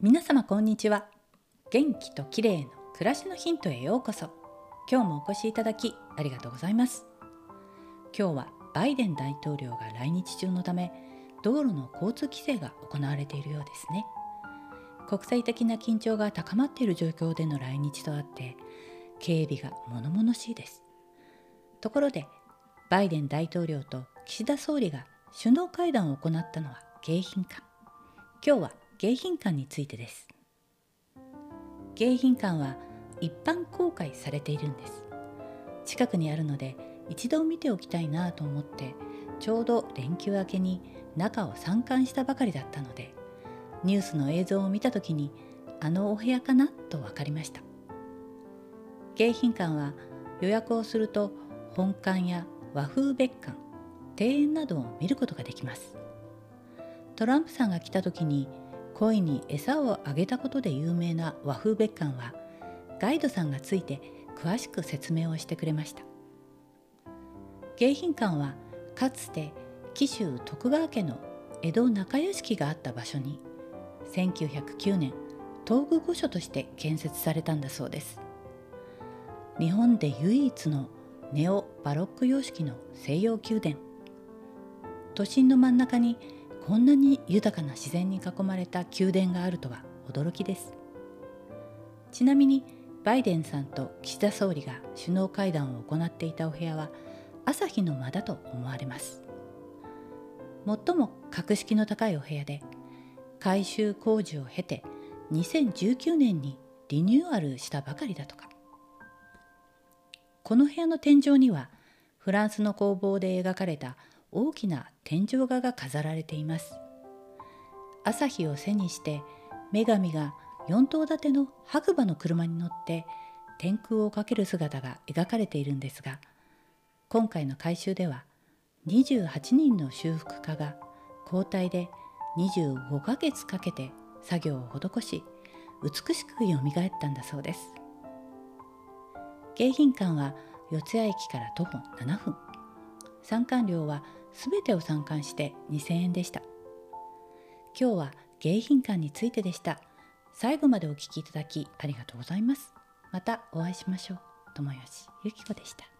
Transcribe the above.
皆様こんにちは。元気と綺麗の暮らしのヒントへようこそ。今日もお越しいただきありがとうございます。今日はバイデン大統領が来日中のため道路の交通規制が行われているようですね。国際的な緊張が高まっている状況での来日とあって警備が物々しいです。ところでバイデン大統領と岸田総理が首脳会談を行ったのは迎賓館。今日は迎賓館についてです。迎賓館は一般公開されているんです。近くにあるので一度見ておきたいなと思ってちょうど連休明けに中を参観したばかりだったのでニュースの映像を見た時にあのお部屋かなと分かりました。迎賓館は予約をすると本館や和風別館庭園などを見ることができます。トランプさんが来た時に恋に餌をあげたことで有名な和風別館はガイドさんがついて詳しく説明をしてくれました。迎賓館はかつて紀州徳川家の江戸中屋敷があった場所に1909年東宮御所として建設されたんだそうです。日本で唯一のネオバロック様式の西洋宮殿。都心の真ん中にこんなに豊かな自然に囲まれた宮殿があるとは驚きです。ちなみにバイデンさんと岸田総理が首脳会談を行っていたお部屋は朝日の間だと思われます。最も格式の高いお部屋で改修工事を経て2019年にリニューアルしたばかりだとか。この部屋の天井にはフランスの工房で描かれた大きな天井画が飾られています。朝日を背にして女神が4頭立ての白馬の車に乗って天空をかける姿が描かれているんですが今回の改修では28人の修復家が交代で25ヶ月かけて作業を施し美しくよみがえったんだそうです。迎賓館は四谷駅から徒歩7分。参観料は全てを参観して2000円でした。今日は迎賓館についてでした。最後までお聴きいただきありがとうございます。またお会いしましょう。友吉ゆき子でした。